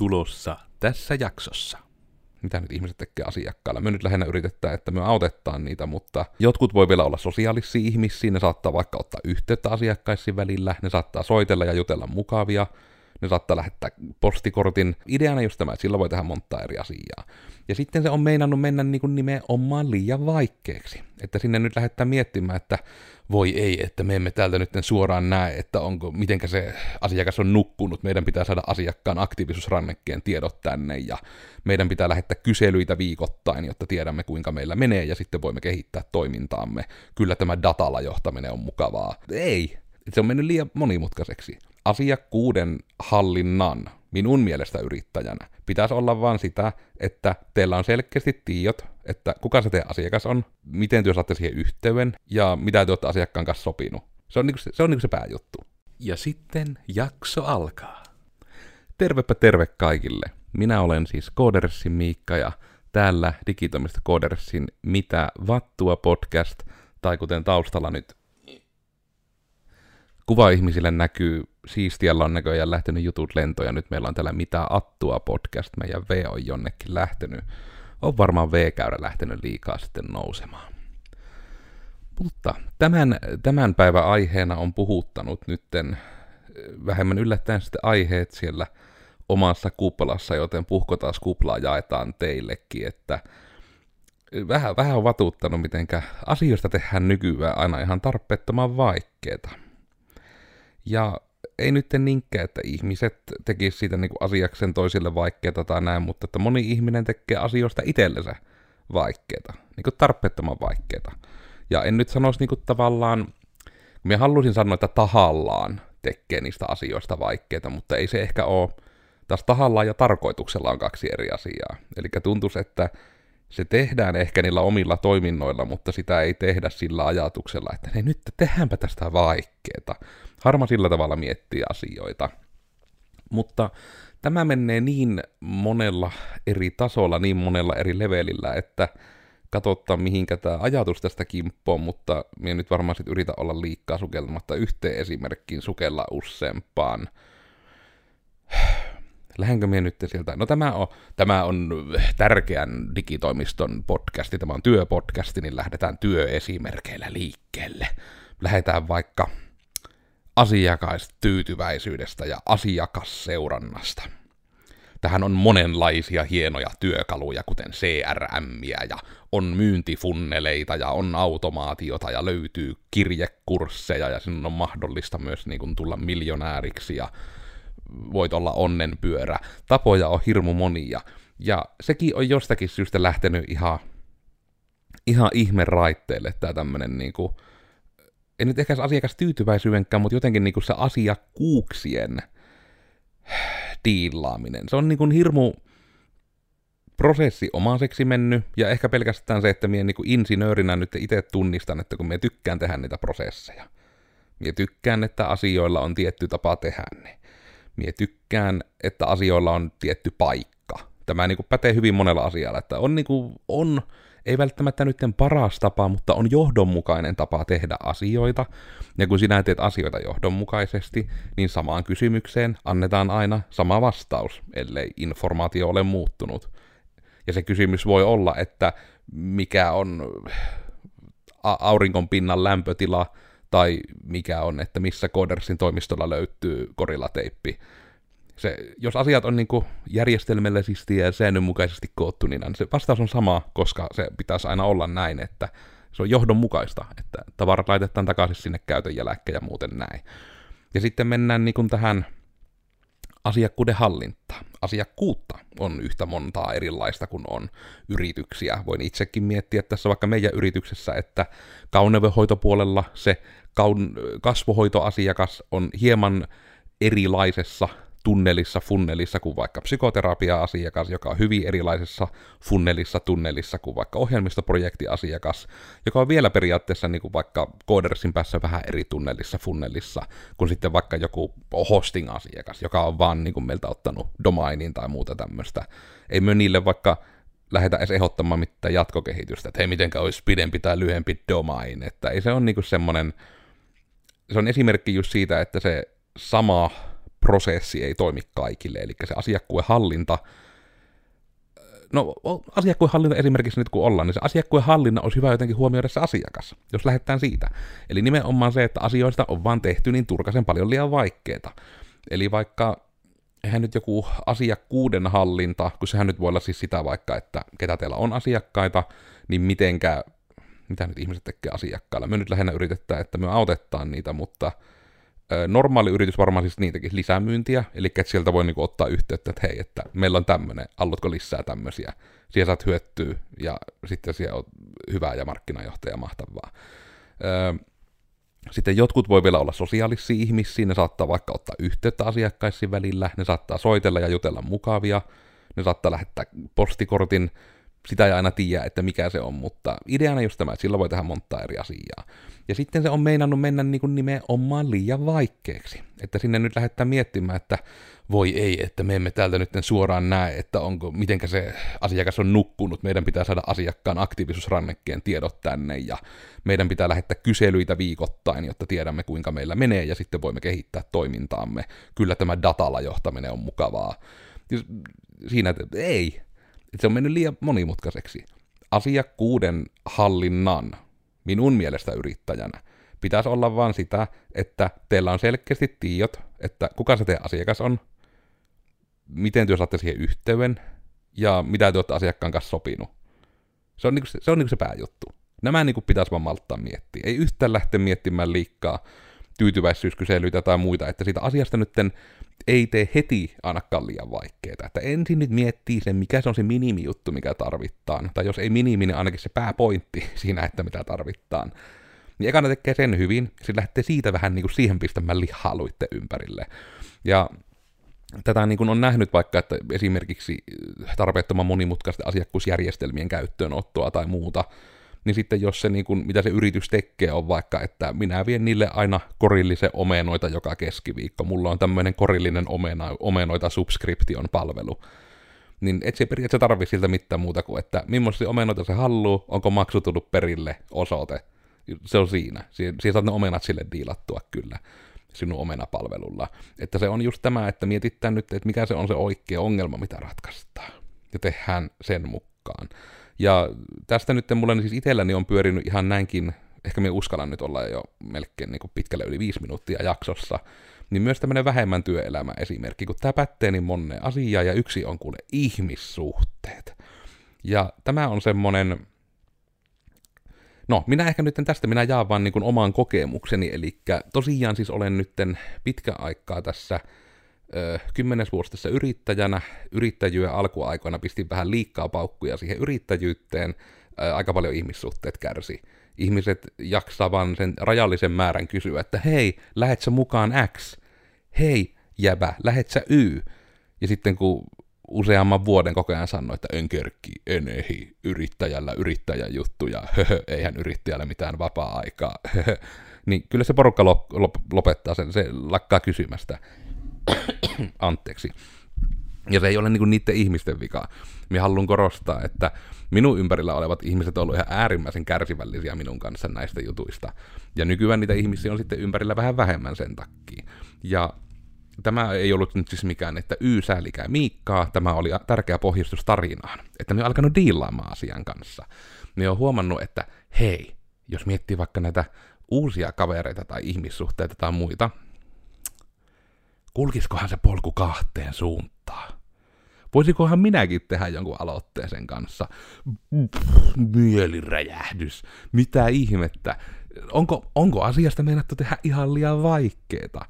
tulossa tässä jaksossa. Mitä nyt ihmiset tekee asiakkailla? Me nyt lähinnä yritetään, että me autetaan niitä, mutta jotkut voi vielä olla sosiaalisia ihmisiä, ne saattaa vaikka ottaa yhteyttä asiakkaisiin välillä, ne saattaa soitella ja jutella mukavia, ne saattaa lähettää postikortin. Ideana just tämä, että sillä voi tehdä monta eri asiaa. Ja sitten se on meinannut mennä niin kuin nimenomaan liian vaikeaksi. Että sinne nyt lähdetään miettimään, että voi ei, että me emme täältä nyt suoraan näe, että onko, mitenkä se asiakas on nukkunut. Meidän pitää saada asiakkaan aktiivisuusrannekkeen tiedot tänne ja meidän pitää lähettää kyselyitä viikoittain, jotta tiedämme kuinka meillä menee ja sitten voimme kehittää toimintaamme. Kyllä tämä datalla johtaminen on mukavaa. Ei, se on mennyt liian monimutkaiseksi asiakkuuden hallinnan minun mielestä yrittäjänä pitäisi olla vain sitä, että teillä on selkeästi tiedot, että kuka se teidän asiakas on, miten te saatte siihen yhteyden ja mitä te olette asiakkaan kanssa sopinut. Se on, niinku se, se, on niinku se pääjuttu. Ja sitten jakso alkaa. Tervepä terve kaikille. Minä olen siis Koodersin Miikka ja täällä digitoimista Koodersin Mitä Vattua podcast, tai kuten taustalla nyt kuva-ihmisille näkyy, siistiällä on näköjään lähtenyt jutut lentoja, nyt meillä on täällä Mitä Attua podcast, meidän V on jonnekin lähtenyt, on varmaan V-käyrä lähtenyt liikaa sitten nousemaan. Mutta tämän, tämän päivän aiheena on puhuttanut nytten vähemmän yllättäen sitten aiheet siellä omassa kuplassa, joten puhkotaas kuplaa jaetaan teillekin, että vähän, vähän on vatuuttanut, mitenkä asioista tehdään nykyään aina ihan tarpeettoman vaikeeta. Ja ei nyt niinkään, että ihmiset tekisivät siitä niin asiaksen toisille vaikeaa tai näin, mutta että moni ihminen tekee asioista itsellensä vaikeita, niin kuin tarpeettoman vaikeita. Ja en nyt sanoisi niin kuin tavallaan, minä haluaisin sanoa, että tahallaan tekee niistä asioista vaikeita, mutta ei se ehkä ole, taas tahallaan ja tarkoituksella on kaksi eri asiaa. Eli tuntuu, että se tehdään ehkä niillä omilla toiminnoilla, mutta sitä ei tehdä sillä ajatuksella, että hei nyt tehdäänpä tästä vaikeeta. Harma sillä tavalla miettiä asioita. Mutta tämä menee niin monella eri tasolla, niin monella eri levelillä, että katsotaan mihinkä tämä ajatus tästä kimppoo, mutta minä nyt varmaan sit yritä olla liikkaa sukelmatta yhteen esimerkkiin sukella useampaan. Lähdenkö minä nyt sieltä? No tämä on, tämä on tärkeän digitoimiston podcasti, tämä on työpodcasti, niin lähdetään työesimerkkeillä liikkeelle. Lähdetään vaikka asiakastyytyväisyydestä ja asiakasseurannasta. Tähän on monenlaisia hienoja työkaluja, kuten CRM ja on myyntifunneleita ja on automaatiota ja löytyy kirjekursseja ja sinun on mahdollista myös niin kuin, tulla miljonääriksi ja voit olla onnenpyörä. Tapoja on hirmu monia. Ja sekin on jostakin syystä lähtenyt ihan, ihan ihme raitteelle tämä tämmönen niinku, ei nyt ehkä asiakastyytyväisyydenkään, mutta jotenkin niinku se asiakkuuksien diilaaminen. Se on niinku hirmu prosessi omaiseksi mennyt, ja ehkä pelkästään se, että minä niinku insinöörinä nyt itse tunnistan, että kun minä tykkään tehdä niitä prosesseja. Minä tykkään, että asioilla on tietty tapa tehdä ne. Mie tykkään, että asioilla on tietty paikka. Tämä niin kuin pätee hyvin monella asialla, että on, niin kuin, on ei välttämättä nyt paras tapa, mutta on johdonmukainen tapa tehdä asioita. Ja kun sinä teet asioita johdonmukaisesti, niin samaan kysymykseen annetaan aina sama vastaus, ellei informaatio ole muuttunut. Ja se kysymys voi olla, että mikä on auringon pinnan lämpötila tai mikä on, että missä Codersin toimistolla löytyy korillateippi. Se, jos asiat on niin järjestelmällisesti ja säännönmukaisesti koottu, niin se vastaus on sama, koska se pitäisi aina olla näin, että se on johdonmukaista, että tavarat laitetaan takaisin sinne käytön jälkeen ja muuten näin. Ja sitten mennään niin tähän asiakkuuden hallinta. Asiakkuutta on yhtä montaa erilaista kuin on yrityksiä. Voin itsekin miettiä tässä vaikka meidän yrityksessä, että kauneudenhoitopuolella se kasvohoitoasiakas on hieman erilaisessa tunnelissa, funnelissa kuin vaikka psykoterapia-asiakas, joka on hyvin erilaisessa funnelissa, tunnelissa kuin vaikka ohjelmistoprojektiasiakas, joka on vielä periaatteessa niin kuin vaikka Codersin päässä vähän eri tunnelissa, funnelissa, kuin sitten vaikka joku hosting-asiakas, joka on vaan niin kuin meiltä ottanut domainin tai muuta tämmöistä. Ei myö niille vaikka lähdetä edes ehdottamaan mitään jatkokehitystä, että hei, mitenkä olisi pidempi tai lyhempi domain, että ei se ole niinku semmoinen, se on esimerkki just siitä, että se sama prosessi ei toimi kaikille, eli se asiakkuuden hallinta, no asiakkuuden hallinta esimerkiksi nyt kun ollaan, niin se asiakkuuden olisi hyvä jotenkin huomioida se asiakas, jos lähdetään siitä. Eli nimenomaan se, että asioista on vaan tehty niin turkasen paljon liian vaikeita. Eli vaikka eihän nyt joku asiakkuuden hallinta, kun sehän nyt voi olla siis sitä vaikka, että ketä teillä on asiakkaita, niin mitenkä, mitä nyt ihmiset tekee asiakkailla. Me nyt lähinnä yritetään, että me autetaan niitä, mutta normaali yritys varmaan siis niitäkin lisämyyntiä, eli että sieltä voi niinku ottaa yhteyttä, että hei, että meillä on tämmöinen, haluatko lisää tämmöisiä, siellä saat hyötyä, ja sitten siellä on hyvää ja markkinajohtaja mahtavaa. Sitten jotkut voi vielä olla sosiaalisia ihmisiä, ne saattaa vaikka ottaa yhteyttä asiakkaisiin välillä, ne saattaa soitella ja jutella mukavia, ne saattaa lähettää postikortin, sitä ei aina tiedä, että mikä se on, mutta ideana just tämä, että sillä voi tehdä monta eri asiaa. Ja sitten se on meinannut mennä niin kuin nimenomaan liian vaikeaksi. Että sinne nyt lähdetään miettimään, että voi ei, että me emme täältä nyt suoraan näe, että onko, mitenkä se asiakas on nukkunut. Meidän pitää saada asiakkaan aktiivisuusrannekkeen tiedot tänne ja meidän pitää lähettää kyselyitä viikoittain, jotta tiedämme kuinka meillä menee ja sitten voimme kehittää toimintaamme. Kyllä tämä datalla johtaminen on mukavaa. Siinä, että ei, se on mennyt liian monimutkaiseksi. Asiakkuuden hallinnan, minun mielestä yrittäjänä, pitäisi olla vain sitä, että teillä on selkeästi tiedot, että kuka se teidän asiakas on, miten työ saatte siihen yhteyden, ja mitä te olette asiakkaan kanssa sopinut. Se on, niinku se, se, on niinku se pääjuttu. Nämä niinku pitäisi vaan malttaa miettiä. Ei yhtään lähteä miettimään liikaa tyytyväisyyskyselyitä tai muita, että siitä asiasta nytten ei tee heti ainakaan liian vaikeaa. Että ensin nyt miettii sen, mikä se on se minimijuttu, mikä tarvittaan. Tai jos ei minimi, niin ainakin se pääpointti siinä, että mitä tarvittaan. Niin ekana tekee sen hyvin, sitten lähtee siitä vähän niin kuin siihen pistämään lihaluitte ympärille. Ja tätä niin kuin on nähnyt vaikka, että esimerkiksi tarpeettoman monimutkaisten asiakkuusjärjestelmien käyttöönottoa tai muuta, niin sitten jos se, niin kuin, mitä se yritys tekee, on vaikka, että minä vien niille aina korillisen omenoita joka keskiviikko, mulla on tämmöinen korillinen omena, omenoita subscription palvelu, niin et se periaatteessa tarvi siltä mitään muuta kuin, että millaisia omenoita se halluu, onko maksu tullut perille, osoite, se on siinä. Siinä, siinä saat ne omenat sille diilattua kyllä sinun omenapalvelulla. Että se on just tämä, että mietitään nyt, että mikä se on se oikea ongelma, mitä ratkaistaan. Ja tehdään sen mukaan. Ja tästä nyt mulle siis itselläni on pyörinyt ihan näinkin, ehkä me uskallan nyt olla jo melkein niin pitkälle yli viisi minuuttia jaksossa, niin myös tämmöinen vähemmän työelämä esimerkki, kun tämä pätee niin moneen asiaan, ja yksi on kuule ihmissuhteet. Ja tämä on semmoinen, no minä ehkä nyt tästä minä jaan vaan niin oman kokemukseni, eli tosiaan siis olen nytten pitkä aikaa tässä kymmenesvuostessa yrittäjänä, yrittäjyä alkuaikoina pistin vähän liikkaa paukkuja siihen yrittäjyyteen, aika paljon ihmissuhteet kärsi. Ihmiset jaksavan sen rajallisen määrän kysyä, että hei, lähet sä mukaan X? Hei, jäbä, lähet sä Y? Ja sitten kun useamman vuoden koko ajan sanoi, että en kerkki, en ehi, yrittäjällä yrittäjän juttuja, eihän yrittäjällä mitään vapaa-aikaa, niin kyllä se porukka lopettaa sen, se lakkaa kysymästä. Anteeksi. Ja se ei ole niinku niiden ihmisten vika. Minä haluan korostaa, että minun ympärillä olevat ihmiset ovat ihan äärimmäisen kärsivällisiä minun kanssa näistä jutuista. Ja nykyään niitä ihmisiä on sitten ympärillä vähän vähemmän sen takia. Ja tämä ei ollut nyt siis mikään, että Y säälikää Miikkaa, tämä oli tärkeä pohjustus tarinaan. Että ne on alkanut diilaamaan asian kanssa. Ne on huomannut, että hei, jos miettii vaikka näitä uusia kavereita tai ihmissuhteita tai muita, kulkiskohan se polku kahteen suuntaan? Voisikohan minäkin tehdä jonkun aloitteeseen kanssa? Pff, mieliräjähdys. Mitä ihmettä? Onko, onko asiasta meinattu tehdä ihan liian vaikeeta?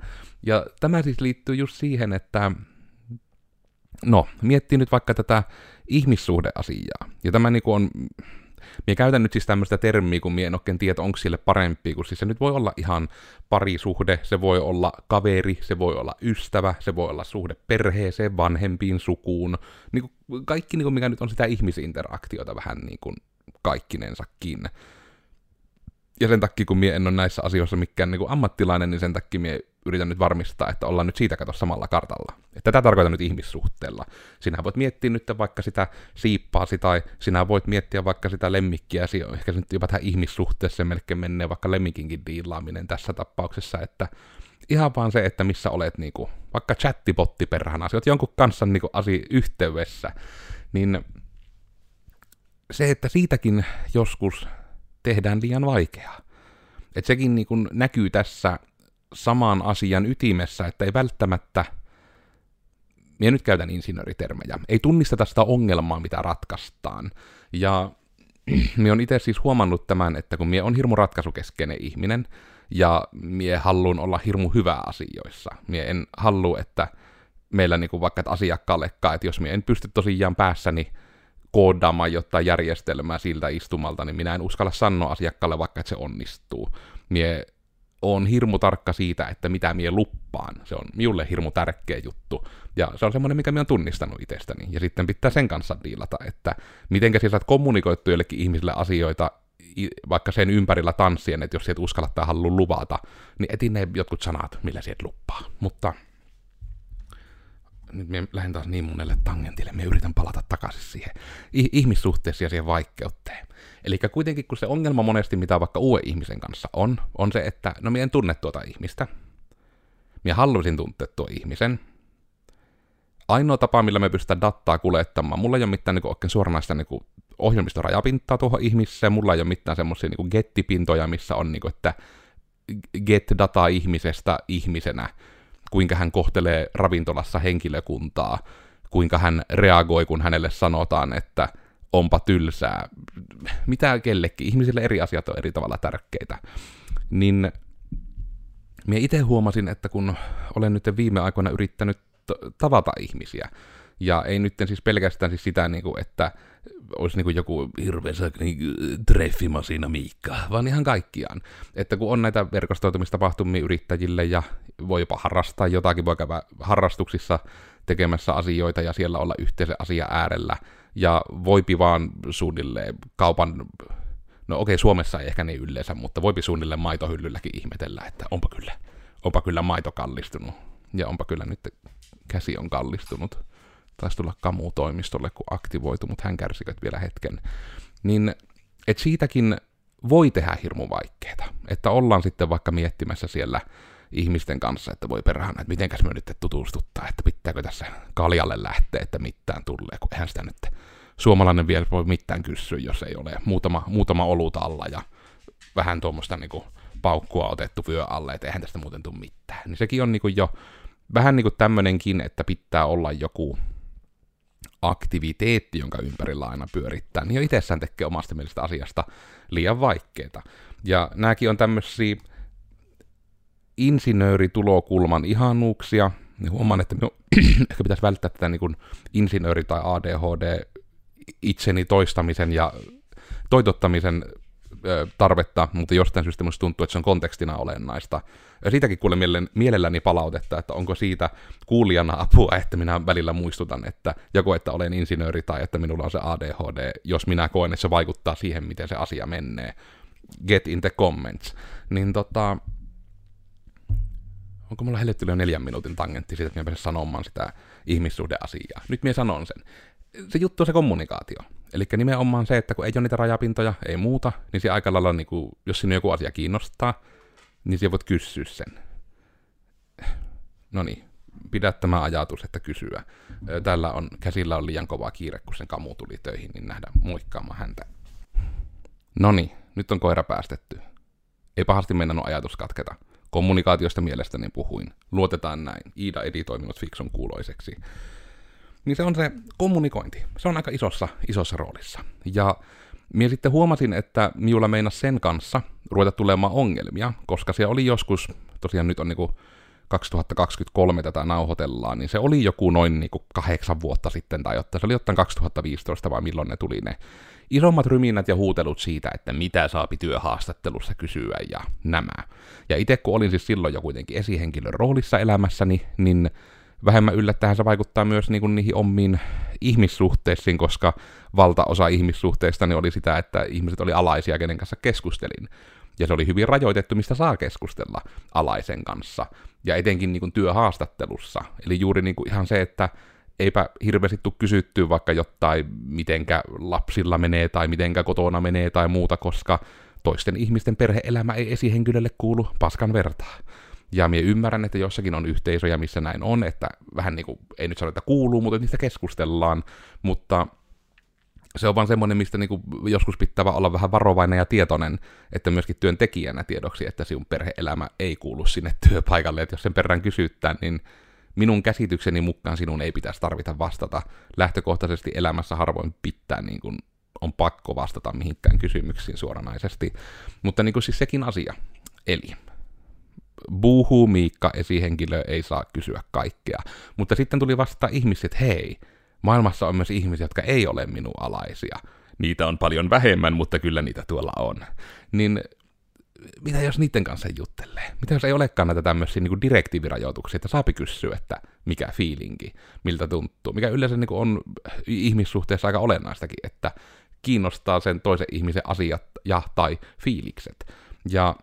Ja tämä siis liittyy just siihen, että no, miettii nyt vaikka tätä ihmissuhdeasiaa. Ja tämä niin on Mie käytän nyt siis tämmöistä termiä, kun mie en oikein tiedä, onko sille parempi, kun siis se nyt voi olla ihan parisuhde, se voi olla kaveri, se voi olla ystävä, se voi olla suhde perheeseen, vanhempiin, sukuun, niin kuin kaikki, niin kuin mikä nyt on sitä ihmisinteraktiota vähän niin kuin kaikkinensakin. Ja sen takia, kun mie en ole näissä asioissa mikään niin kuin ammattilainen, niin sen takia mie yritän nyt varmistaa, että ollaan nyt siitä kato samalla kartalla. Että tätä tarkoitan nyt ihmissuhteella. Sinä voit miettiä nyt vaikka sitä siippaasi tai sinä voit miettiä vaikka sitä lemmikkiä, ehkä se nyt jopa tähän ihmissuhteessa melkein menee vaikka lemmikinkin diilaaminen tässä tapauksessa, että ihan vaan se, että missä olet niinku, vaikka chattibotti perhana, olet jonkun kanssa niinku asi yhteydessä, niin se, että siitäkin joskus tehdään liian vaikeaa. Että sekin niinku näkyy tässä saman asian ytimessä, että ei välttämättä, minä nyt käytän insinööritermejä, ei tunnisteta sitä ongelmaa, mitä ratkaistaan. Ja minä on itse siis huomannut tämän, että kun minä on hirmu ratkaisukeskeinen ihminen, ja mie haluan olla hirmu hyvä asioissa. Mie en halua, että meillä niinku vaikka että asiakkaallekaan, että jos mie en pysty tosiaan päässäni koodaamaan jotain järjestelmää siltä istumalta, niin minä en uskalla sanoa asiakkaalle vaikka, että se onnistuu. Mie on hirmu tarkka siitä, että mitä mie luppaan. Se on minulle hirmu tärkeä juttu. Ja se on semmoinen, mikä minä on tunnistanut itsestäni. Ja sitten pitää sen kanssa diilata, että mitenkä sinä saat kommunikoittu jollekin ihmisille asioita, vaikka sen ympärillä tanssien, että jos et uskalla tai halua luvata, niin etin ne jotkut sanat, millä sieltä luppaa. Mutta nyt minä lähden taas niin monelle tangentille, me yritän palata takaisin siihen ihmissuhteeseen ja siihen vaikeuteen. Eli kuitenkin kun se ongelma monesti, mitä vaikka uuden ihmisen kanssa on, on se, että no minä en tunne tuota ihmistä. Minä haluaisin tuntea tuo ihmisen. Ainoa tapa, millä me pystytään dataa kuljettamaan, mulla ei ole mitään niin oikein suoranaista niin kuin, ohjelmistorajapintaa tuohon ihmiseen, mulla ei ole mitään semmoisia niin gettipintoja, missä on niin kuin, että get data ihmisestä ihmisenä, kuinka hän kohtelee ravintolassa henkilökuntaa, kuinka hän reagoi, kun hänelle sanotaan, että onpa tylsää, mitä kellekin, ihmisille eri asiat on eri tavalla tärkeitä, niin minä itse huomasin, että kun olen nyt viime aikoina yrittänyt tavata ihmisiä, ja ei nyt siis pelkästään siis sitä, niin että olisi niin kuin joku hirveä niin treffimasina Miikka, vaan ihan kaikkiaan. Että kun on näitä verkostoitumistapahtumia yrittäjille ja voi jopa harrastaa jotakin, voi käydä harrastuksissa tekemässä asioita ja siellä olla yhteisen asia äärellä, ja voipi vaan suunnilleen kaupan, no okei, Suomessa ei ehkä niin yleensä, mutta voipi suunnilleen maitohyllylläkin ihmetellä, että onpa kyllä, onpa kyllä maito kallistunut, ja onpa kyllä nyt käsi on kallistunut taisi tulla Kamu-toimistolle, kun aktivoitu, mutta hän kärsikö vielä hetken. Niin, et siitäkin voi tehdä hirmu vaikeeta. Että ollaan sitten vaikka miettimässä siellä ihmisten kanssa, että voi perhana, että mitenkäs me nyt tutustuttaa, että pitääkö tässä kaljalle lähteä, että mitään tulee, kun eihän sitä nyt suomalainen vielä voi mitään kysyä, jos ei ole muutama, muutama olut alla ja vähän tuommoista niin paukkua otettu vyö alle, että eihän tästä muuten tule mitään. Niin sekin on niin jo vähän niin kuin tämmöinenkin, että pitää olla joku aktiviteetti, jonka ympärillä aina pyörittää, niin jo itsessään tekee omasta mielestä asiasta liian vaikeita. Ja nämäkin on tämmöisiä insinööritulokulman ihanuuksia. Niin huomaan, että minun ehkä pitäisi välttää tätä niin kuin insinööri- tai ADHD itseni toistamisen ja toitottamisen tarvetta, mutta jostain syystä minusta tuntuu, että se on kontekstina olennaista. Ja siitäkin kuulen mielelläni palautetta, että onko siitä kuulijana apua, että minä välillä muistutan, että joko että olen insinööri tai että minulla on se ADHD, jos minä koen, että se vaikuttaa siihen, miten se asia menee. Get in the comments. Niin tota, onko mulla helvetti jo neljän minuutin tangentti siitä, että minä pääsen sanomaan sitä ihmissuhdeasiaa. Nyt minä sanon sen. Se juttu on se kommunikaatio. Eli nimenomaan se, että kun ei ole niitä rajapintoja, ei muuta, niin se aika lailla, niin kuin, jos sinne joku asia kiinnostaa, niin siellä voit kysyä sen. No niin, pidä tämä ajatus, että kysyä. Tällä on, käsillä on liian kova kiire, kun sen kamu tuli töihin, niin nähdään moikkaamaan häntä. No niin, nyt on koira päästetty. Ei pahasti mennä ajatus katketa. Kommunikaatiosta mielestäni puhuin. Luotetaan näin. Iida editoi minut fikson kuuloiseksi niin se on se kommunikointi. Se on aika isossa, isossa roolissa. Ja minä sitten huomasin, että minulla meinas sen kanssa ruveta tulemaan ongelmia, koska se oli joskus, tosiaan nyt on niinku 2023 tätä nauhoitellaan, niin se oli joku noin niinku kahdeksan vuotta sitten tai jotta se oli jotain 2015 vai milloin ne tuli ne isommat ryminät ja huutelut siitä, että mitä saapi työhaastattelussa kysyä ja nämä. Ja itse kun olin siis silloin jo kuitenkin esihenkilön roolissa elämässäni, niin vähemmän yllättäen se vaikuttaa myös niin kuin niihin omiin ihmissuhteisiin, koska valtaosa ihmissuhteista niin oli sitä, että ihmiset oli alaisia, kenen kanssa keskustelin. Ja se oli hyvin rajoitettu, mistä saa keskustella alaisen kanssa. Ja etenkin niin kuin työhaastattelussa. Eli juuri niin kuin ihan se, että eipä hirveästi tule kysyttyä vaikka jotain, mitenkä lapsilla menee tai mitenkä kotona menee tai muuta, koska toisten ihmisten perheelämä ei esihenkilölle kuulu paskan vertaa. Ja minä ymmärrän, että jossakin on yhteisöjä, missä näin on, että vähän niin kuin, ei nyt että kuuluu, mutta niistä keskustellaan, mutta se on vaan semmoinen, mistä niinku joskus pitää olla vähän varovainen ja tietoinen, että myöskin työntekijänä tiedoksi, että sinun perheelämä ei kuulu sinne työpaikalle, että jos sen perään kysyttää, niin minun käsitykseni mukaan sinun ei pitäisi tarvita vastata. Lähtökohtaisesti elämässä harvoin pitää niin kuin on pakko vastata mihinkään kysymyksiin suoranaisesti. Mutta niin kuin siis sekin asia. Eli Buhu Miikka esihenkilö ei saa kysyä kaikkea. Mutta sitten tuli vasta ihmiset, hei, maailmassa on myös ihmisiä, jotka ei ole minun alaisia. Niitä on paljon vähemmän, mutta kyllä niitä tuolla on. Niin mitä jos niiden kanssa juttelee? Mitä jos ei olekaan näitä tämmöisiä niin direktiivirajoituksia, että saapi kysyä, että mikä fiilinki, miltä tuntuu, mikä yleensä niin on ihmissuhteessa aika olennaistakin, että kiinnostaa sen toisen ihmisen asiat ja tai fiilikset. Ja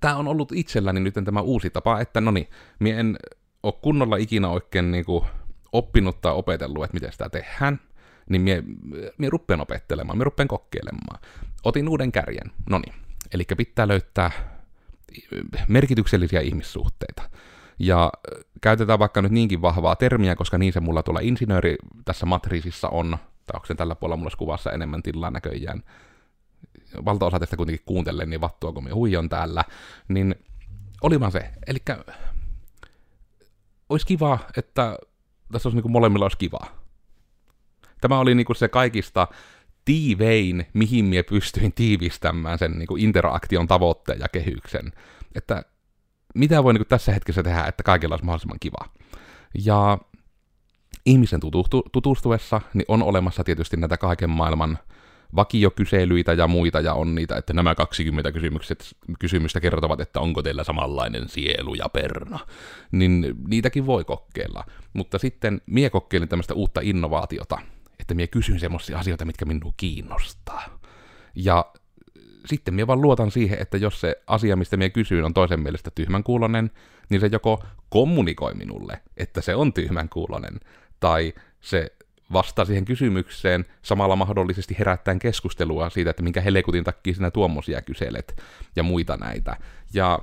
tämä on ollut itselläni nyt tämä uusi tapa, että no niin, minä en ole kunnolla ikinä oikein niin kuin oppinut tai opetellut, että miten sitä tehdään, niin minä, minä rupean opettelemaan, minä rupean kokeilemaan. Otin uuden kärjen, no niin, eli pitää löytää merkityksellisiä ihmissuhteita. Ja käytetään vaikka nyt niinkin vahvaa termiä, koska niin se mulla tuolla insinööri tässä matriisissa on, tai onko se tällä puolella mulla kuvassa enemmän tilaa näköjään, valtaosa tästä kuitenkin kuuntelen, niin vattua kun me huijon täällä, niin oli vaan se. Eli olisi kiva, että tässä olisi niin kuin molemmilla olisi kiva. Tämä oli niin kuin se kaikista tiivein, mihin minä pystyin tiivistämään sen niin kuin interaktion tavoitteen ja kehyksen. Että mitä voi niin kuin tässä hetkessä tehdä, että kaikilla olisi mahdollisimman kiva. Ja ihmisen tutustu, tutustuessa niin on olemassa tietysti näitä kaiken maailman vakiokyselyitä ja muita, ja on niitä, että nämä 20 kysymykset, kysymystä kertovat, että onko teillä samanlainen sielu ja perna. Niin niitäkin voi kokeilla. Mutta sitten mie kokeilin tämmöistä uutta innovaatiota, että mie kysyn semmoisia asioita, mitkä minua kiinnostaa. Ja sitten minä vaan luotan siihen, että jos se asia, mistä minä kysyin, on toisen mielestä tyhmän kuulonen, niin se joko kommunikoi minulle, että se on tyhmän kuulonen, tai se vastaa siihen kysymykseen samalla mahdollisesti herättäen keskustelua siitä, että minkä helekutin takia sinä tuommoisia kyselet ja muita näitä. Ja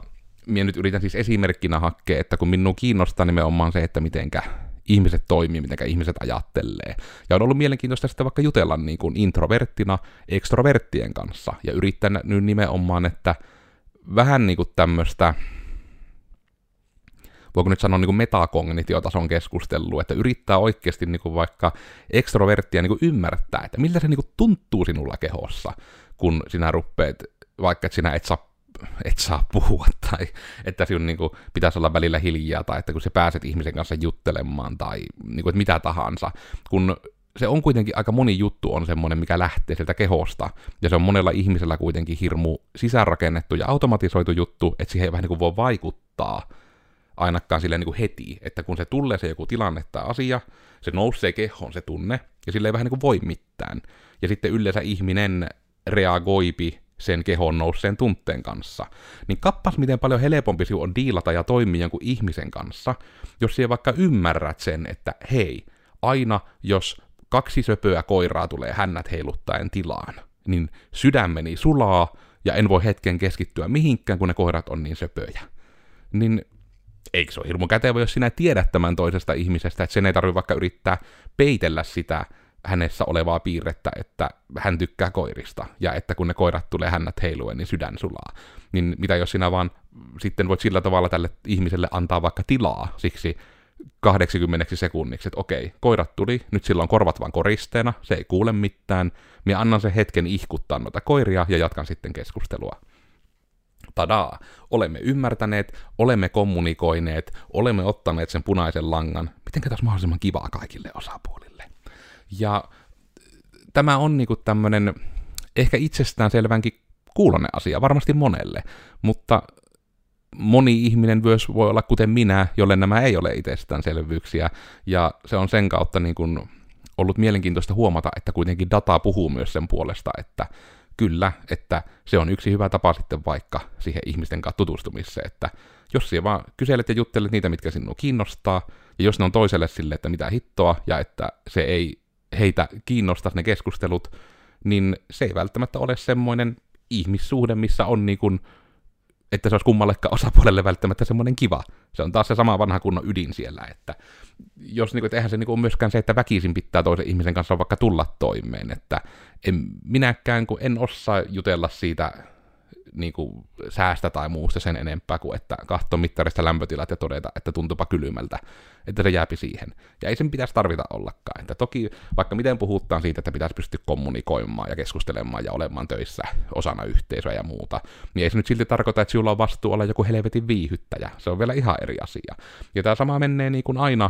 minä nyt yritän siis esimerkkinä hakea, että kun minun kiinnostaa nimenomaan se, että mitenkä ihmiset toimii, miten ihmiset ajattelee. Ja on ollut mielenkiintoista sitten vaikka jutella niin kuin introverttina ekstroverttien kanssa, ja yrittää nyt nimenomaan, että vähän niin kuin tämmöistä voiko nyt sanoa niin kuin metakognitiotason keskustelua, että yrittää oikeasti niin kuin vaikka ekstroverttia niin kuin ymmärtää, että miltä se niin kuin tuntuu sinulla kehossa, kun sinä ruppeet, vaikka että sinä et saa et saa puhua, tai että sinun niin kuin, pitäisi olla välillä hiljaa, tai että kun sä pääset ihmisen kanssa juttelemaan, tai niin kuin, että mitä tahansa, kun se on kuitenkin aika moni juttu on semmoinen, mikä lähtee sieltä kehosta, ja se on monella ihmisellä kuitenkin hirmu sisäänrakennettu ja automatisoitu juttu, että siihen ei vähän niin kuin voi vaikuttaa, ainakaan sille niin kuin heti, että kun se tulee se joku tilanne tai asia, se nousee kehoon se tunne, ja sille ei vähän niin kuin voi mitään. Ja sitten yleensä ihminen reagoipi sen kehon nousseen tunteen kanssa. Niin kappas miten paljon helpompi sinun on diilata ja toimia jonkun ihmisen kanssa, jos sinä vaikka ymmärrät sen, että hei, aina jos kaksi söpöä koiraa tulee hännät heiluttaen tilaan, niin sydämeni sulaa ja en voi hetken keskittyä mihinkään, kun ne koirat on niin söpöjä. Niin eikö se ole hirmu kätevä, jos sinä tiedät tämän toisesta ihmisestä, että sen ei tarvitse vaikka yrittää peitellä sitä hänessä olevaa piirrettä, että hän tykkää koirista, ja että kun ne koirat tulee hännät heiluen, niin sydän sulaa. Niin mitä jos sinä vaan sitten voit sillä tavalla tälle ihmiselle antaa vaikka tilaa siksi 80 sekunniksi, että okei, koirat tuli, nyt sillä on korvat vaan koristeena, se ei kuule mitään, minä annan sen hetken ihkuttaa noita koiria ja jatkan sitten keskustelua tadaa, olemme ymmärtäneet, olemme kommunikoineet, olemme ottaneet sen punaisen langan. Miten tässä mahdollisimman kivaa kaikille osapuolille? Ja tämä on niinku tämmöinen ehkä itsestäänselvänkin kuulonen asia, varmasti monelle, mutta moni ihminen myös voi olla kuten minä, jolle nämä ei ole itsestäänselvyyksiä, ja se on sen kautta niin ollut mielenkiintoista huomata, että kuitenkin data puhuu myös sen puolesta, että kyllä, että se on yksi hyvä tapa sitten vaikka siihen ihmisten kanssa tutustumiseen, että jos siellä vaan kyselet ja juttelet niitä, mitkä sinua kiinnostaa, ja jos ne on toiselle sille, että mitä hittoa, ja että se ei heitä kiinnosta ne keskustelut, niin se ei välttämättä ole semmoinen ihmissuhde, missä on niin kuin että se olisi kummallekaan osapuolelle välttämättä semmoinen kiva. Se on taas se sama vanha kunnon ydin siellä, että jos niin kuin, eihän se niin kuin, myöskään se, että väkisin pitää toisen ihmisen kanssa vaikka tulla toimeen, että en minäkään, kun en osaa jutella siitä niin kuin, säästä tai muusta sen enempää kuin että katsoa mittarista lämpötilat ja todeta, että tuntupa kylmältä, että se jääpi siihen. Ja ei sen pitäisi tarvita ollakaan. Että toki vaikka miten puhutaan siitä, että pitäisi pystyä kommunikoimaan ja keskustelemaan ja olemaan töissä osana yhteisöä ja muuta, niin ei se nyt silti tarkoita, että sinulla on vastuu olla joku helvetin viihyttäjä. Se on vielä ihan eri asia. Ja tämä sama menee niin kuin aina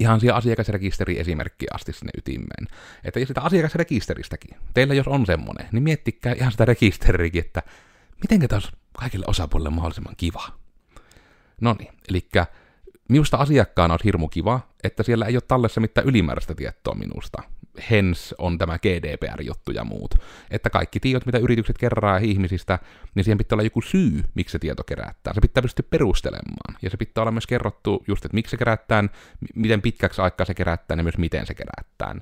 ihan siihen asiakasrekisteri esimerkki asti sinne ytimeen. Että jos sitä asiakasrekisteristäkin, teillä jos on semmonen, niin miettikää ihan sitä rekisteriäkin, että miten taas kaikille osapuolille mahdollisimman kiva. No niin, eli minusta asiakkaana on hirmu kiva, että siellä ei ole tallessa mitään ylimääräistä tietoa minusta hens on tämä GDPR-juttu ja muut. Että kaikki tiedot, mitä yritykset kerää ihmisistä, niin siihen pitää olla joku syy, miksi se tieto kerättää. Se pitää pystyä perustelemaan. Ja se pitää olla myös kerrottu just, että miksi se kerättään, miten pitkäksi aikaa se kerättää ja myös miten se kerättää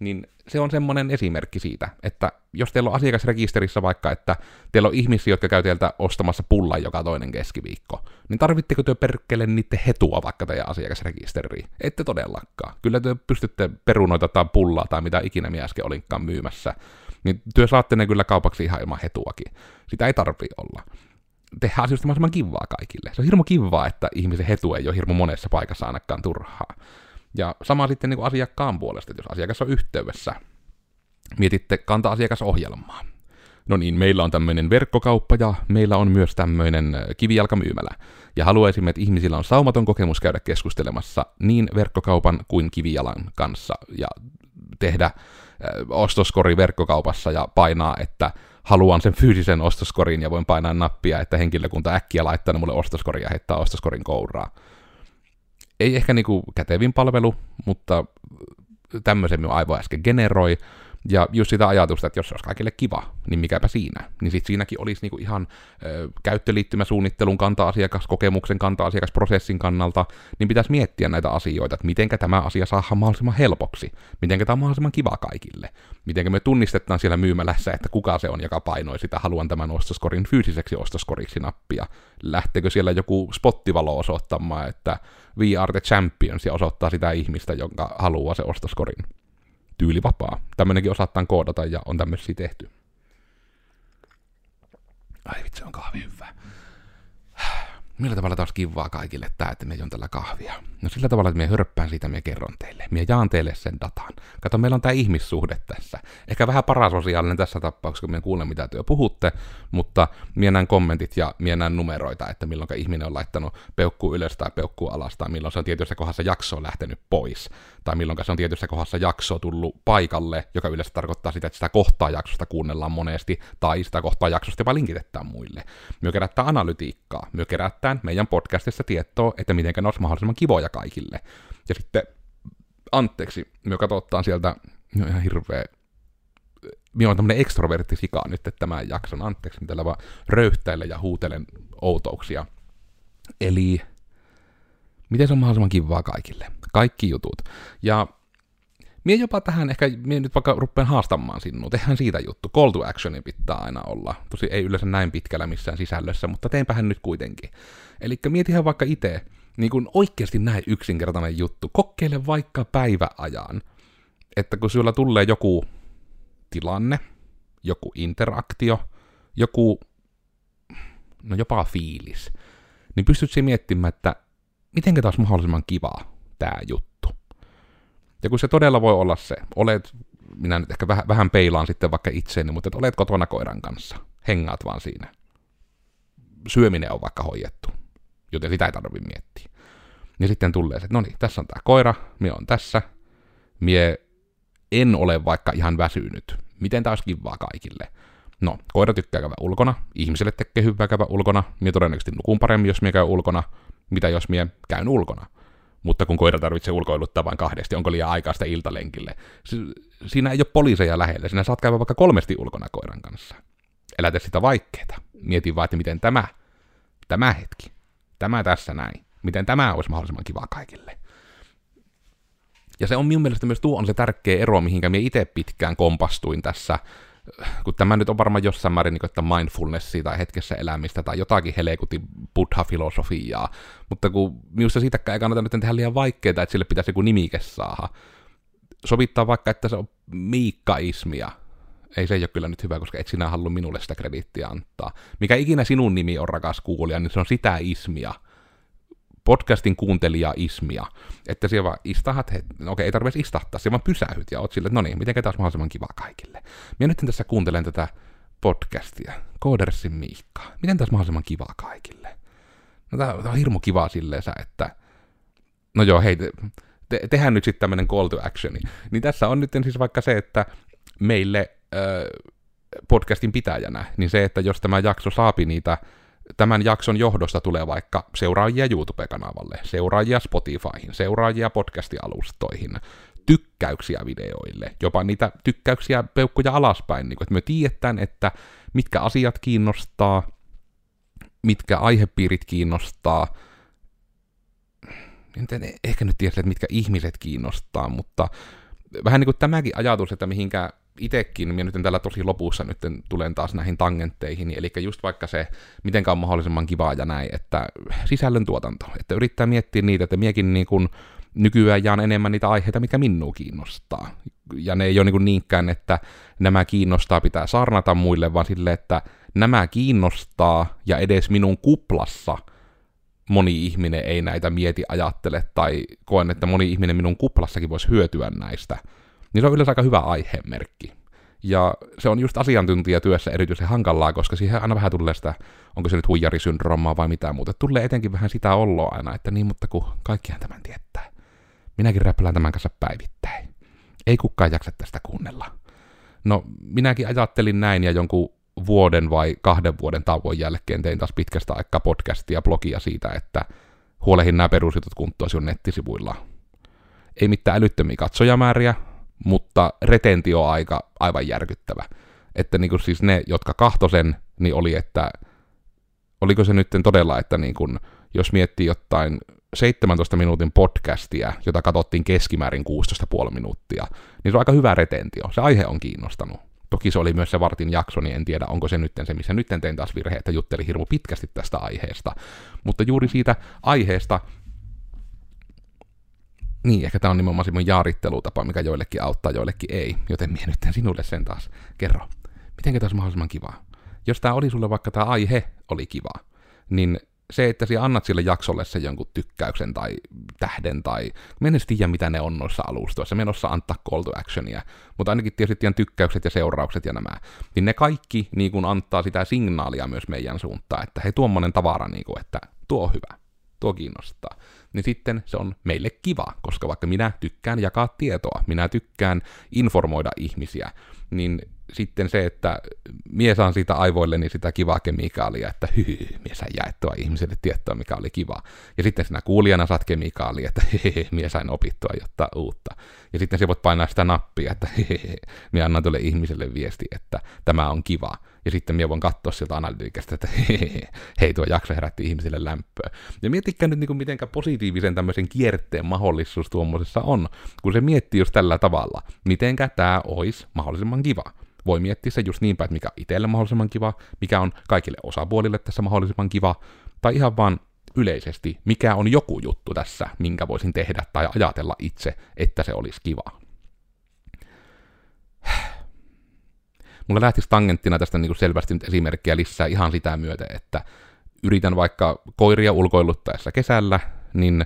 niin se on semmoinen esimerkki siitä, että jos teillä on asiakasrekisterissä vaikka, että teillä on ihmisiä, jotka käy teiltä ostamassa pulla joka toinen keskiviikko, niin tarvitteko te perkele niiden hetua vaikka teidän asiakasrekisteriin? Ette todellakaan. Kyllä te pystytte perunoita tai pullaa tai mitä ikinä minä äsken olinkaan myymässä, niin työ saatte ne kyllä kaupaksi ihan ilman hetuakin. Sitä ei tarvi olla tehdään asioista mahdollisimman kivaa kaikille. Se on hirmu kivaa, että ihmisen hetu ei ole hirmu monessa paikassa ainakaan turhaa. Ja sama sitten niin kuin asiakkaan puolesta, että jos asiakas on yhteydessä, mietitte kanta-asiakasohjelmaa. No niin, meillä on tämmöinen verkkokauppa ja meillä on myös tämmöinen kivijalkamyymälä. Ja haluaisimme, että ihmisillä on saumaton kokemus käydä keskustelemassa niin verkkokaupan kuin kivijalan kanssa ja tehdä ostoskori verkkokaupassa ja painaa, että haluan sen fyysisen ostoskorin ja voin painaa nappia, että henkilökunta äkkiä laittaa mulle ostoskoria ja heittää ostoskorin kouraa ei ehkä niinku kätevin palvelu, mutta tämmöisen minun aivo äsken generoi, ja just sitä ajatusta, että jos se olisi kaikille kiva, niin mikäpä siinä. Niin sitten siinäkin olisi niinku ihan ö, käyttöliittymäsuunnittelun kanta-asiakaskokemuksen, kanta-asiakasprosessin kannalta, niin pitäisi miettiä näitä asioita, että miten tämä asia saadaan mahdollisimman helpoksi, miten tämä on mahdollisimman kiva kaikille, miten me tunnistetaan siellä myymälässä, että kuka se on, joka painoi sitä haluan tämän ostoskorin fyysiseksi ostoskoriksi nappia. Lähteekö siellä joku spottivalo osoittamaan, että are the champions ja osoittaa sitä ihmistä, jonka haluaa se ostoskorin tyylivapaa. Tämmönenkin osataan koodata ja on tämmöisiä tehty. Ai vitsi, on kahvi hyvä. Millä tavalla taas kivaa kaikille tämä, että me on tällä kahvia? No sillä tavalla, että me hörppään siitä, me kerron teille. Me jaan teille sen datan. Kato, meillä on tämä ihmissuhde tässä. Ehkä vähän parasosiaalinen tässä tapauksessa, kun me kuulen, mitä työ puhutte, mutta mie näen kommentit ja mie näen numeroita, että milloin ihminen on laittanut peukku ylös tai peukku alas, tai milloin se on tietyssä kohdassa jakso lähtenyt pois, tai milloin se on tietyssä kohdassa jakso tullut paikalle, joka yleensä tarkoittaa sitä, että sitä kohtaa jaksosta kuunnellaan monesti, tai sitä kohtaa jaksosta jopa linkitetään muille. Me kerättää analytiikkaa, me kerättää meidän podcastissa tietoa, että miten ne olisi mahdollisimman kivoja kaikille. Ja sitten, anteeksi, me katsotaan sieltä, no ihan hirveä, minä on tämmöinen ekstrovertti sika nyt, että tämän jakson, anteeksi, mitä vaan röyhtäilen ja huutelen outouksia. Eli miten se on mahdollisimman kivaa kaikille. Kaikki jutut. Ja Mie jopa tähän ehkä, mie nyt vaikka rupean haastamaan sinua, tehdään siitä juttu. Call to actionin pitää aina olla. Tosi ei yleensä näin pitkällä missään sisällössä, mutta teenpähän nyt kuitenkin. Eli mietihän vaikka itse, niin kuin oikeasti näin yksinkertainen juttu. Kokeile vaikka päiväajan, että kun sulla tulee joku tilanne, joku interaktio, joku, no jopa fiilis, niin pystyt miettimään, että miten taas mahdollisimman kivaa tämä juttu. Ja kun se todella voi olla se, olet, minä nyt ehkä vähän, vähän peilaan sitten vaikka itseeni, mutta olet kotona koiran kanssa, hengaat vaan siinä. Syöminen on vaikka hoidettu, joten sitä ei tarvitse miettiä. Niin sitten tulee se, että no niin, tässä on tämä koira, mie on tässä, mie en ole vaikka ihan väsynyt. Miten olisi kivaa kaikille? No, koira tykkää käydä ulkona, ihmiselle tekee hyvää käydä ulkona, mie todennäköisesti nukun paremmin, jos mie käy ulkona, mitä jos mie käyn ulkona. Mutta kun koira tarvitsee ulkoiluttaa vain kahdesti, onko liian aikaista iltalenkille? Siinä ei ole poliiseja lähellä, sinä saat käydä vaikka kolmesti ulkona koiran kanssa. Elätä sitä vaikeeta. Mietin vaan, että miten tämä, tämä hetki, tämä tässä näin, miten tämä olisi mahdollisimman kiva kaikille. Ja se on minun mielestä myös tuo on se tärkeä ero, mihinkä minä itse pitkään kompastuin tässä kun tämä nyt on varmaan jossain määrin niin kuin, että mindfulnessia tai hetkessä elämistä tai jotakin helekutin buddha-filosofiaa, mutta kun minusta siitäkään ei kannata nyt tehdä liian vaikeaa, että sille pitäisi joku nimike saada. Sovittaa vaikka, että se on miikkaismia. Ei se ei ole kyllä nyt hyvä, koska et sinä halua minulle sitä krediittiä antaa. Mikä ikinä sinun nimi on, rakas kuulija, niin se on sitä ismia podcastin kuuntelija-ismia, että siellä vaan istahat, no okei, ei tarvitse istahtaa, siellä vaan pysähyt ja oot silleen, no niin, miten taas mahdollisimman kiva kaikille. Minä nyt tässä kuuntelen tätä podcastia, Koodersin Miikka. Miten taas mahdollisimman kiva kaikille? No tää on hirmu kiva silleen, että no joo, hei, te, te, tehdään nyt sitten tämmöinen call to action. Niin tässä on nyt siis vaikka se, että meille äh, podcastin pitäjänä, niin se, että jos tämä jakso saapi niitä tämän jakson johdosta tulee vaikka seuraajia YouTube-kanavalle, seuraajia Spotifyhin, seuraajia podcast-alustoihin, tykkäyksiä videoille, jopa niitä tykkäyksiä peukkuja alaspäin, niin kuin, että me tiedetään, että mitkä asiat kiinnostaa, mitkä aihepiirit kiinnostaa, en ehkä nyt tiedä, että mitkä ihmiset kiinnostaa, mutta vähän niin kuin tämäkin ajatus, että mihinkä itsekin, minä nyt tällä tosi lopussa nyt tulen taas näihin tangentteihin, eli just vaikka se, miten on mahdollisimman kivaa ja näin, että sisällön tuotanto, että yrittää miettiä niitä, että miekin niin kuin nykyään jaan enemmän niitä aiheita, mikä minua kiinnostaa. Ja ne ei ole niin niinkään, että nämä kiinnostaa pitää saarnata muille, vaan sille, että nämä kiinnostaa ja edes minun kuplassa moni ihminen ei näitä mieti ajattele tai koen, että moni ihminen minun kuplassakin voisi hyötyä näistä niin se on yleensä aika hyvä aihemerkki. Ja se on just asiantuntijatyössä erityisen hankalaa, koska siihen aina vähän tulee sitä, onko se nyt huijarisyndroomaa vai mitä muuta. Tulee etenkin vähän sitä olloa aina, että niin, mutta kun kaikkihan tämän tietää. Minäkin räppälän tämän kanssa päivittäin. Ei kukaan jaksa tästä kuunnella. No, minäkin ajattelin näin ja jonkun vuoden vai kahden vuoden tauon jälkeen tein taas pitkästä aikaa podcastia ja blogia siitä, että huolehin nämä perusjutut kuntoon sinun nettisivuilla. Ei mitään älyttömiä katsojamääriä, mutta retentioaika aivan järkyttävä. Että niin kuin siis ne, jotka kahtosen, niin oli, että oliko se nyt todella, että niin kuin, jos miettii jotain 17 minuutin podcastia, jota katsottiin keskimäärin 16,5 minuuttia, niin se on aika hyvä retentio. Se aihe on kiinnostanut. Toki se oli myös se vartin jakso, niin en tiedä, onko se nyt se, missä nyt tein taas virhe, että jutteli hirmu pitkästi tästä aiheesta. Mutta juuri siitä aiheesta niin, ehkä tämä on nimenomaan semmoinen jaarittelutapa, mikä joillekin auttaa, joillekin ei. Joten minä nyt sinulle sen taas kerro. Miten tämä olisi mahdollisimman kivaa? Jos tämä oli sulle vaikka tämä aihe oli kiva, niin se, että sinä annat sille jaksolle sen jonkun tykkäyksen tai tähden tai... Mä en tiedä, mitä ne on noissa alustoissa. Menossa antaa call to actionia, mutta ainakin tietysti tiedän tykkäykset ja seuraukset ja nämä. Niin ne kaikki niin kun antaa sitä signaalia myös meidän suuntaan, että hei, tuommoinen tavara, niin kun, että tuo on hyvä, tuo kiinnostaa niin sitten se on meille kiva, koska vaikka minä tykkään jakaa tietoa, minä tykkään informoida ihmisiä, niin sitten se, että mies saan siitä aivoilleni sitä kivaa kemikaalia, että hyhy, mies sain jaettua ihmiselle tietoa, mikä oli kiva. Ja sitten sinä kuulijana saat kemikaalia, että hehe, mies sain opittua jotta uutta. Ja sitten se voit painaa sitä nappia, että hehe, minä annan tuolle ihmiselle viesti, että tämä on kiva. Ja sitten minä voin katsoa sieltä analytiikasta, että hehe, hei tuo jakso herätti ihmisille lämpöä. Ja mietikää nyt, niin kuin, positiivisen tämmöisen kierteen mahdollisuus tuommoisessa on, kun se miettii just tällä tavalla, mitenkä tämä olisi mahdollisimman kiva voi miettiä se just niin päin, että mikä on itselle mahdollisimman kiva, mikä on kaikille osapuolille tässä mahdollisimman kiva, tai ihan vaan yleisesti, mikä on joku juttu tässä, minkä voisin tehdä tai ajatella itse, että se olisi kiva. Mulla lähtisi tangenttina tästä niin kuin selvästi nyt esimerkkiä lisää ihan sitä myötä, että yritän vaikka koiria ulkoiluttaessa kesällä, niin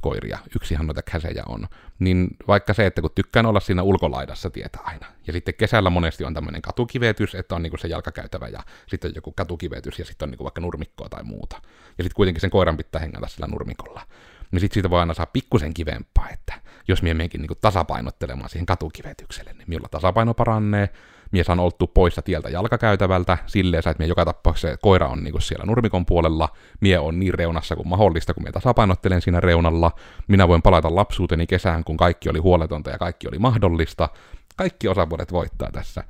koiria, yksihan noita käsejä on, niin vaikka se, että kun tykkään olla siinä ulkolaidassa tietää aina, ja sitten kesällä monesti on tämmöinen katukivetys, että on niinku se jalkakäytävä ja sitten on joku katukivetys ja sitten on niinku vaikka nurmikkoa tai muuta. Ja sitten kuitenkin sen koiran pitää hengätä sillä nurmikolla. Niin sitten siitä voi aina saa pikkusen kivempaa, että jos mie menkin niinku tasapainottelemaan siihen katukivetykselle, niin minulla tasapaino parannee, mies on oltu poissa tieltä jalkakäytävältä silleen, että mie joka tapauksessa koira on niinku siellä nurmikon puolella, mie on niin reunassa kuin mahdollista, kun mie tasapainottelen siinä reunalla, minä voin palata lapsuuteni kesään, kun kaikki oli huoletonta ja kaikki oli mahdollista, kaikki osapuolet voittaa tässä.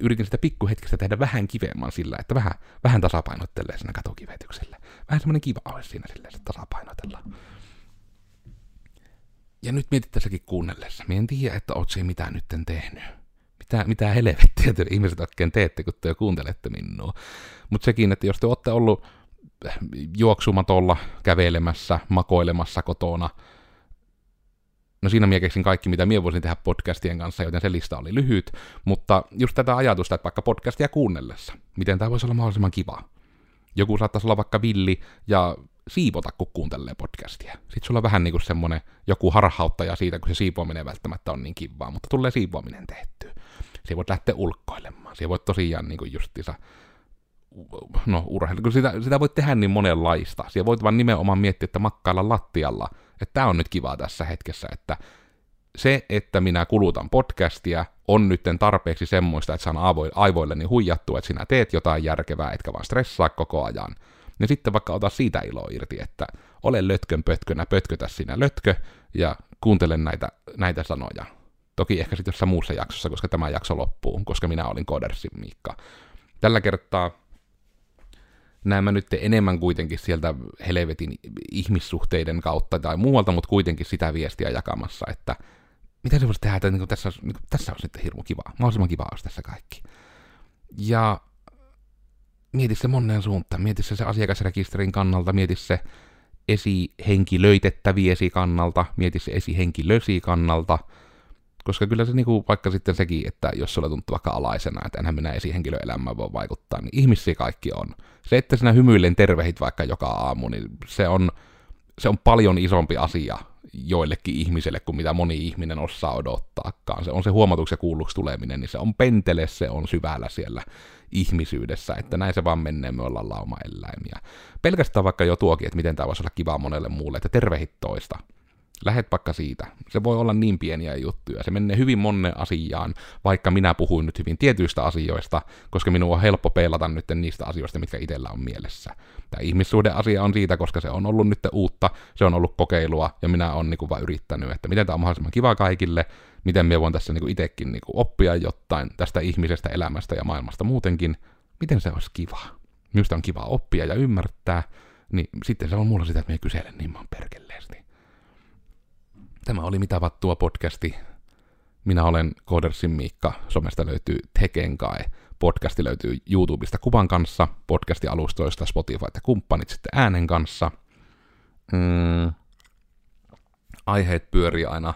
Yritin sitä pikkuhetkistä tehdä vähän kivemman sillä, että vähän, vähän tasapainottelee siinä katukivetyksellä. Vähän semmoinen kiva olisi siinä silleen, että tasapainotella. Ja nyt mietit tässäkin kuunnellessa. Mie en tiedä, että oot se mitään nytten tehnyt mitä, mitä helvettiä te ihmiset oikein teette, kun te kuuntelette minua. Mutta sekin, että jos te olette ollut juoksumatolla, kävelemässä, makoilemassa kotona, No siinä minä keksin kaikki, mitä minä voisin tehdä podcastien kanssa, joten se lista oli lyhyt, mutta just tätä ajatusta, että vaikka podcastia kuunnellessa, miten tämä voisi olla mahdollisimman kiva. Joku saattaisi olla vaikka villi ja siivota, kun kuuntelee podcastia. Sitten sulla on vähän niin kuin semmoinen joku harhauttaja siitä, kun se siivoaminen välttämättä on niin kivaa, mutta tulee siivoaminen tehtyä. Siellä voit lähteä ulkoilemaan. Siellä voit tosiaan niin kuin justiinsa no urheilu, kun sitä, sitä voit tehdä niin monenlaista. Siellä voit vaan nimenomaan miettiä, että makkailla lattialla, että tämä on nyt kivaa tässä hetkessä, että se, että minä kulutan podcastia, on nyt tarpeeksi semmoista, että saan aivoilleni huijattua, että sinä teet jotain järkevää, etkä vaan stressaa koko ajan. Ja sitten vaikka ota siitä iloa irti, että ole lötkön pötkönä, pötkötä sinä lötkö, ja kuuntele näitä, näitä sanoja. Toki ehkä sitten jossain muussa jaksossa, koska tämä jakso loppuu, koska minä olin Kodersin Miikka. Tällä kertaa näen mä nyt enemmän kuitenkin sieltä helvetin ihmissuhteiden kautta tai muualta, mutta kuitenkin sitä viestiä jakamassa, että mitä se voisi tehdä, että niin tässä, niin tässä on sitten hirmu kivaa, mahdollisimman kivaa olisi tässä kaikki. Ja mieti se monen suuntaan, mieti se, se asiakasrekisterin kannalta, mieti se esihenkilöitettäviesi kannalta, mieti se esihenkilösi kannalta, koska kyllä se niinku, vaikka sitten sekin, että jos sulle tuntuu vaikka alaisena, että enhän minä esihenkilöelämään voi vaikuttaa, niin ihmisiä kaikki on. Se, että sinä hymyillen tervehit vaikka joka aamu, niin se on, se on paljon isompi asia joillekin ihmisille kuin mitä moni ihminen osaa odottaakaan. Se on se huomatuksi ja kuulluksi tuleminen, niin se on pentele, se on syvällä siellä ihmisyydessä, että näin se vaan menee, me ollaan lauma-eläimiä. Pelkästään vaikka jo tuokin, että miten tämä voisi olla kiva monelle muulle, että tervehit toista. Lähet vaikka siitä. Se voi olla niin pieniä juttuja. Se menee hyvin monen asiaan, vaikka minä puhuin nyt hyvin tietyistä asioista, koska minun on helppo peilata nyt niistä asioista, mitkä itsellä on mielessä. Tämä ihmissuhdeasia on siitä, koska se on ollut nyt uutta, se on ollut kokeilua, ja minä olen niin vaan yrittänyt, että miten tämä on mahdollisimman kiva kaikille, miten minä voin tässä niin itsekin niin oppia jotain tästä ihmisestä, elämästä ja maailmasta muutenkin, miten se olisi kiva. Minusta on kiva oppia ja ymmärtää, niin sitten se on mulla sitä, että minä kyselen niin maan perkeleesti. Tämä oli Mitä vattua podcasti. Minä olen Codersin Miikka. Somesta löytyy Tekenkae. Podcasti löytyy YouTubesta kuvan kanssa, podcasti-alustoista Spotify ja kumppanit sitten äänen kanssa. Mm. Aiheet pyörii aina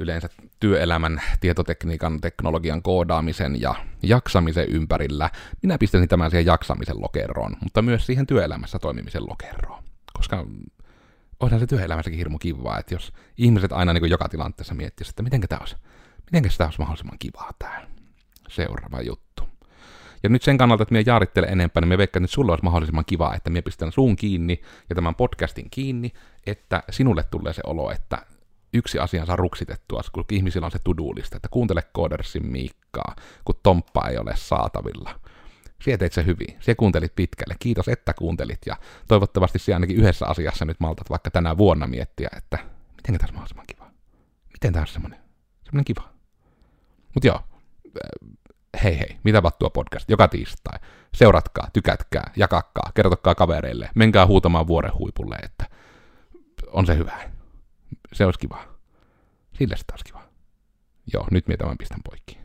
yleensä työelämän, tietotekniikan, teknologian koodaamisen ja jaksamisen ympärillä. Minä pistäisin tämän siihen jaksamisen lokeroon, mutta myös siihen työelämässä toimimisen lokeroon. Koska onhan se työelämässäkin hirmu kivaa, että jos ihmiset aina niin joka tilanteessa miettisivät, että miten tämä olisi, miten tämä olisi mahdollisimman kivaa tämä seuraava juttu. Ja nyt sen kannalta, että minä jaarittelen enempää, niin me veikkaan, että sulla olisi mahdollisimman kivaa, että minä pistän suun kiinni ja tämän podcastin kiinni, että sinulle tulee se olo, että yksi asia saa ruksitettua, kun ihmisillä on se tudulista, että kuuntele Koodersin Miikkaa, kun Tomppa ei ole saatavilla. Siellä teit se hyvin. Siellä kuuntelit pitkälle. Kiitos, että kuuntelit. Ja toivottavasti siellä ainakin yhdessä asiassa nyt maltat vaikka tänä vuonna miettiä, että miten tässä mahdollisimman kiva. Miten tämä on semmoinen, semmoinen kiva. Mutta joo, äh, hei hei, mitä vattua podcast, joka tiistai. Seuratkaa, tykätkää, jakakaa, kertokaa kavereille, menkää huutamaan vuoren huipulle, että on se hyvä. Se olisi kiva. Sillä sitä olisi kiva. Joo, nyt minä tämän pistän poikki.